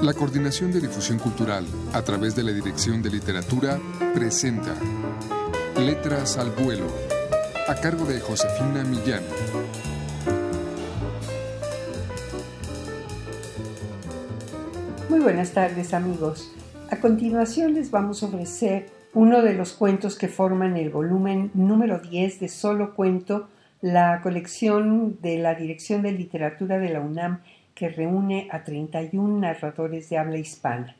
La Coordinación de Difusión Cultural, a través de la Dirección de Literatura, presenta Letras al Vuelo, a cargo de Josefina Millán. Muy buenas tardes amigos. A continuación les vamos a ofrecer uno de los cuentos que forman el volumen número 10 de Solo Cuento, la colección de la Dirección de Literatura de la UNAM que reúne a 31 narradores de habla hispana.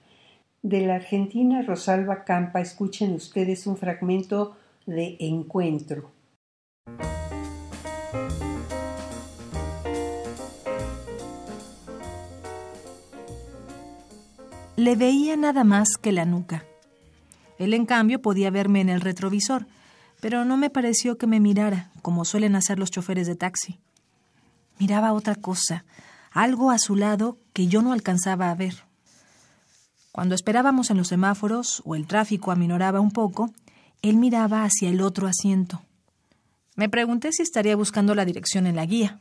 De la argentina Rosalba Campa escuchen ustedes un fragmento de Encuentro. Le veía nada más que la nuca. Él, en cambio, podía verme en el retrovisor, pero no me pareció que me mirara, como suelen hacer los choferes de taxi. Miraba otra cosa, algo a su lado que yo no alcanzaba a ver. Cuando esperábamos en los semáforos o el tráfico aminoraba un poco, él miraba hacia el otro asiento. Me pregunté si estaría buscando la dirección en la guía.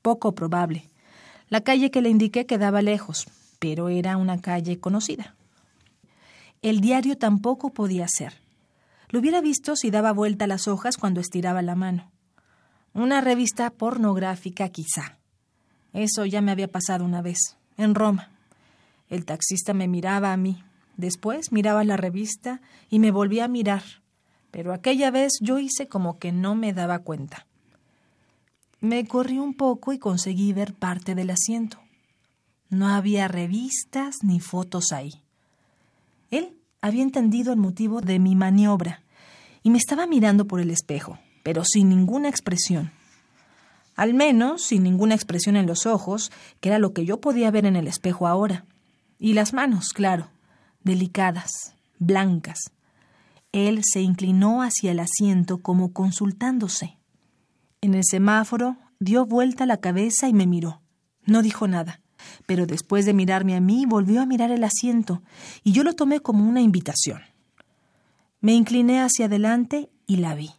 Poco probable. La calle que le indiqué quedaba lejos, pero era una calle conocida. El diario tampoco podía ser. Lo hubiera visto si daba vuelta las hojas cuando estiraba la mano. Una revista pornográfica quizá. Eso ya me había pasado una vez, en Roma. El taxista me miraba a mí, después miraba la revista y me volvía a mirar, pero aquella vez yo hice como que no me daba cuenta. Me corrí un poco y conseguí ver parte del asiento. No había revistas ni fotos ahí. Él había entendido el motivo de mi maniobra y me estaba mirando por el espejo, pero sin ninguna expresión al menos sin ninguna expresión en los ojos, que era lo que yo podía ver en el espejo ahora. Y las manos, claro, delicadas, blancas. Él se inclinó hacia el asiento como consultándose. En el semáforo dio vuelta la cabeza y me miró. No dijo nada, pero después de mirarme a mí volvió a mirar el asiento, y yo lo tomé como una invitación. Me incliné hacia adelante y la vi.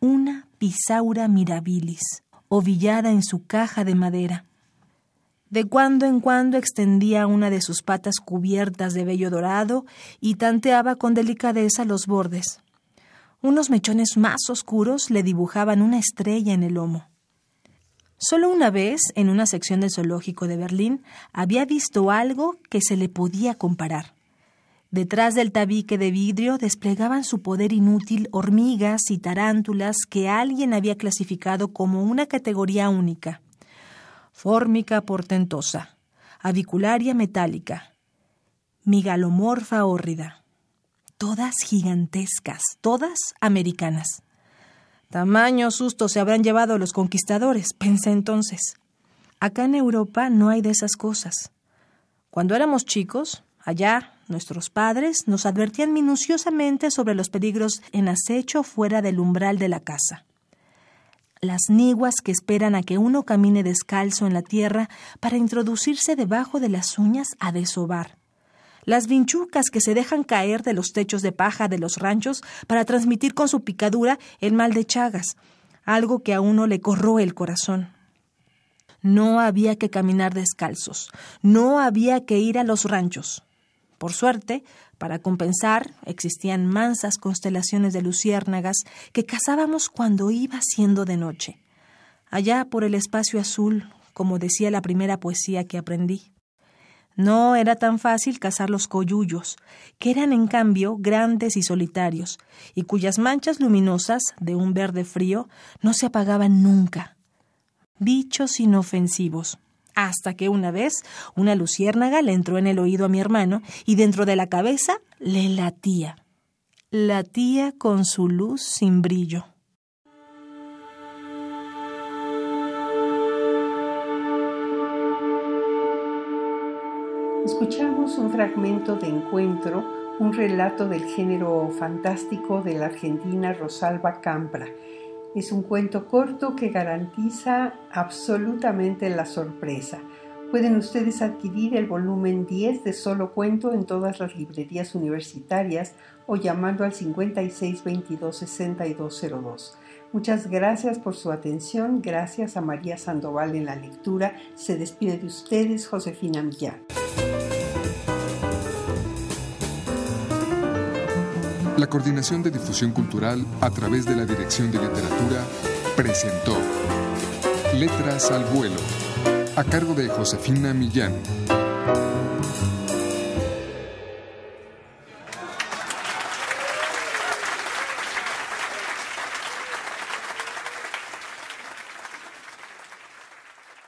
Una Pisaura mirabilis, ovillada en su caja de madera. De cuando en cuando extendía una de sus patas cubiertas de vello dorado y tanteaba con delicadeza los bordes. Unos mechones más oscuros le dibujaban una estrella en el lomo. Solo una vez, en una sección del zoológico de Berlín, había visto algo que se le podía comparar. Detrás del tabique de vidrio desplegaban su poder inútil hormigas y tarántulas que alguien había clasificado como una categoría única. Fórmica portentosa, avicularia metálica, migalomorfa hórrida. Todas gigantescas, todas americanas. Tamaño susto se habrán llevado los conquistadores, pensé entonces. Acá en Europa no hay de esas cosas. Cuando éramos chicos, allá Nuestros padres nos advertían minuciosamente sobre los peligros en acecho fuera del umbral de la casa. Las niguas que esperan a que uno camine descalzo en la tierra para introducirse debajo de las uñas a desovar. Las vinchucas que se dejan caer de los techos de paja de los ranchos para transmitir con su picadura el mal de Chagas, algo que a uno le corroe el corazón. No había que caminar descalzos, no había que ir a los ranchos. Por suerte, para compensar, existían mansas constelaciones de luciérnagas que cazábamos cuando iba siendo de noche, allá por el espacio azul, como decía la primera poesía que aprendí. No era tan fácil cazar los coyullos, que eran en cambio grandes y solitarios, y cuyas manchas luminosas, de un verde frío, no se apagaban nunca. Bichos inofensivos, hasta que una vez una luciérnaga le entró en el oído a mi hermano y dentro de la cabeza le latía. Latía con su luz sin brillo. Escuchamos un fragmento de Encuentro, un relato del género fantástico de la argentina Rosalba Campra es un cuento corto que garantiza absolutamente la sorpresa. Pueden ustedes adquirir el volumen 10 de Solo Cuento en todas las librerías universitarias o llamando al 56 22 6202. Muchas gracias por su atención. Gracias a María Sandoval en la lectura. Se despide de ustedes Josefina Millán. La Coordinación de Difusión Cultural a través de la Dirección de Literatura presentó Letras al Vuelo, a cargo de Josefina Millán.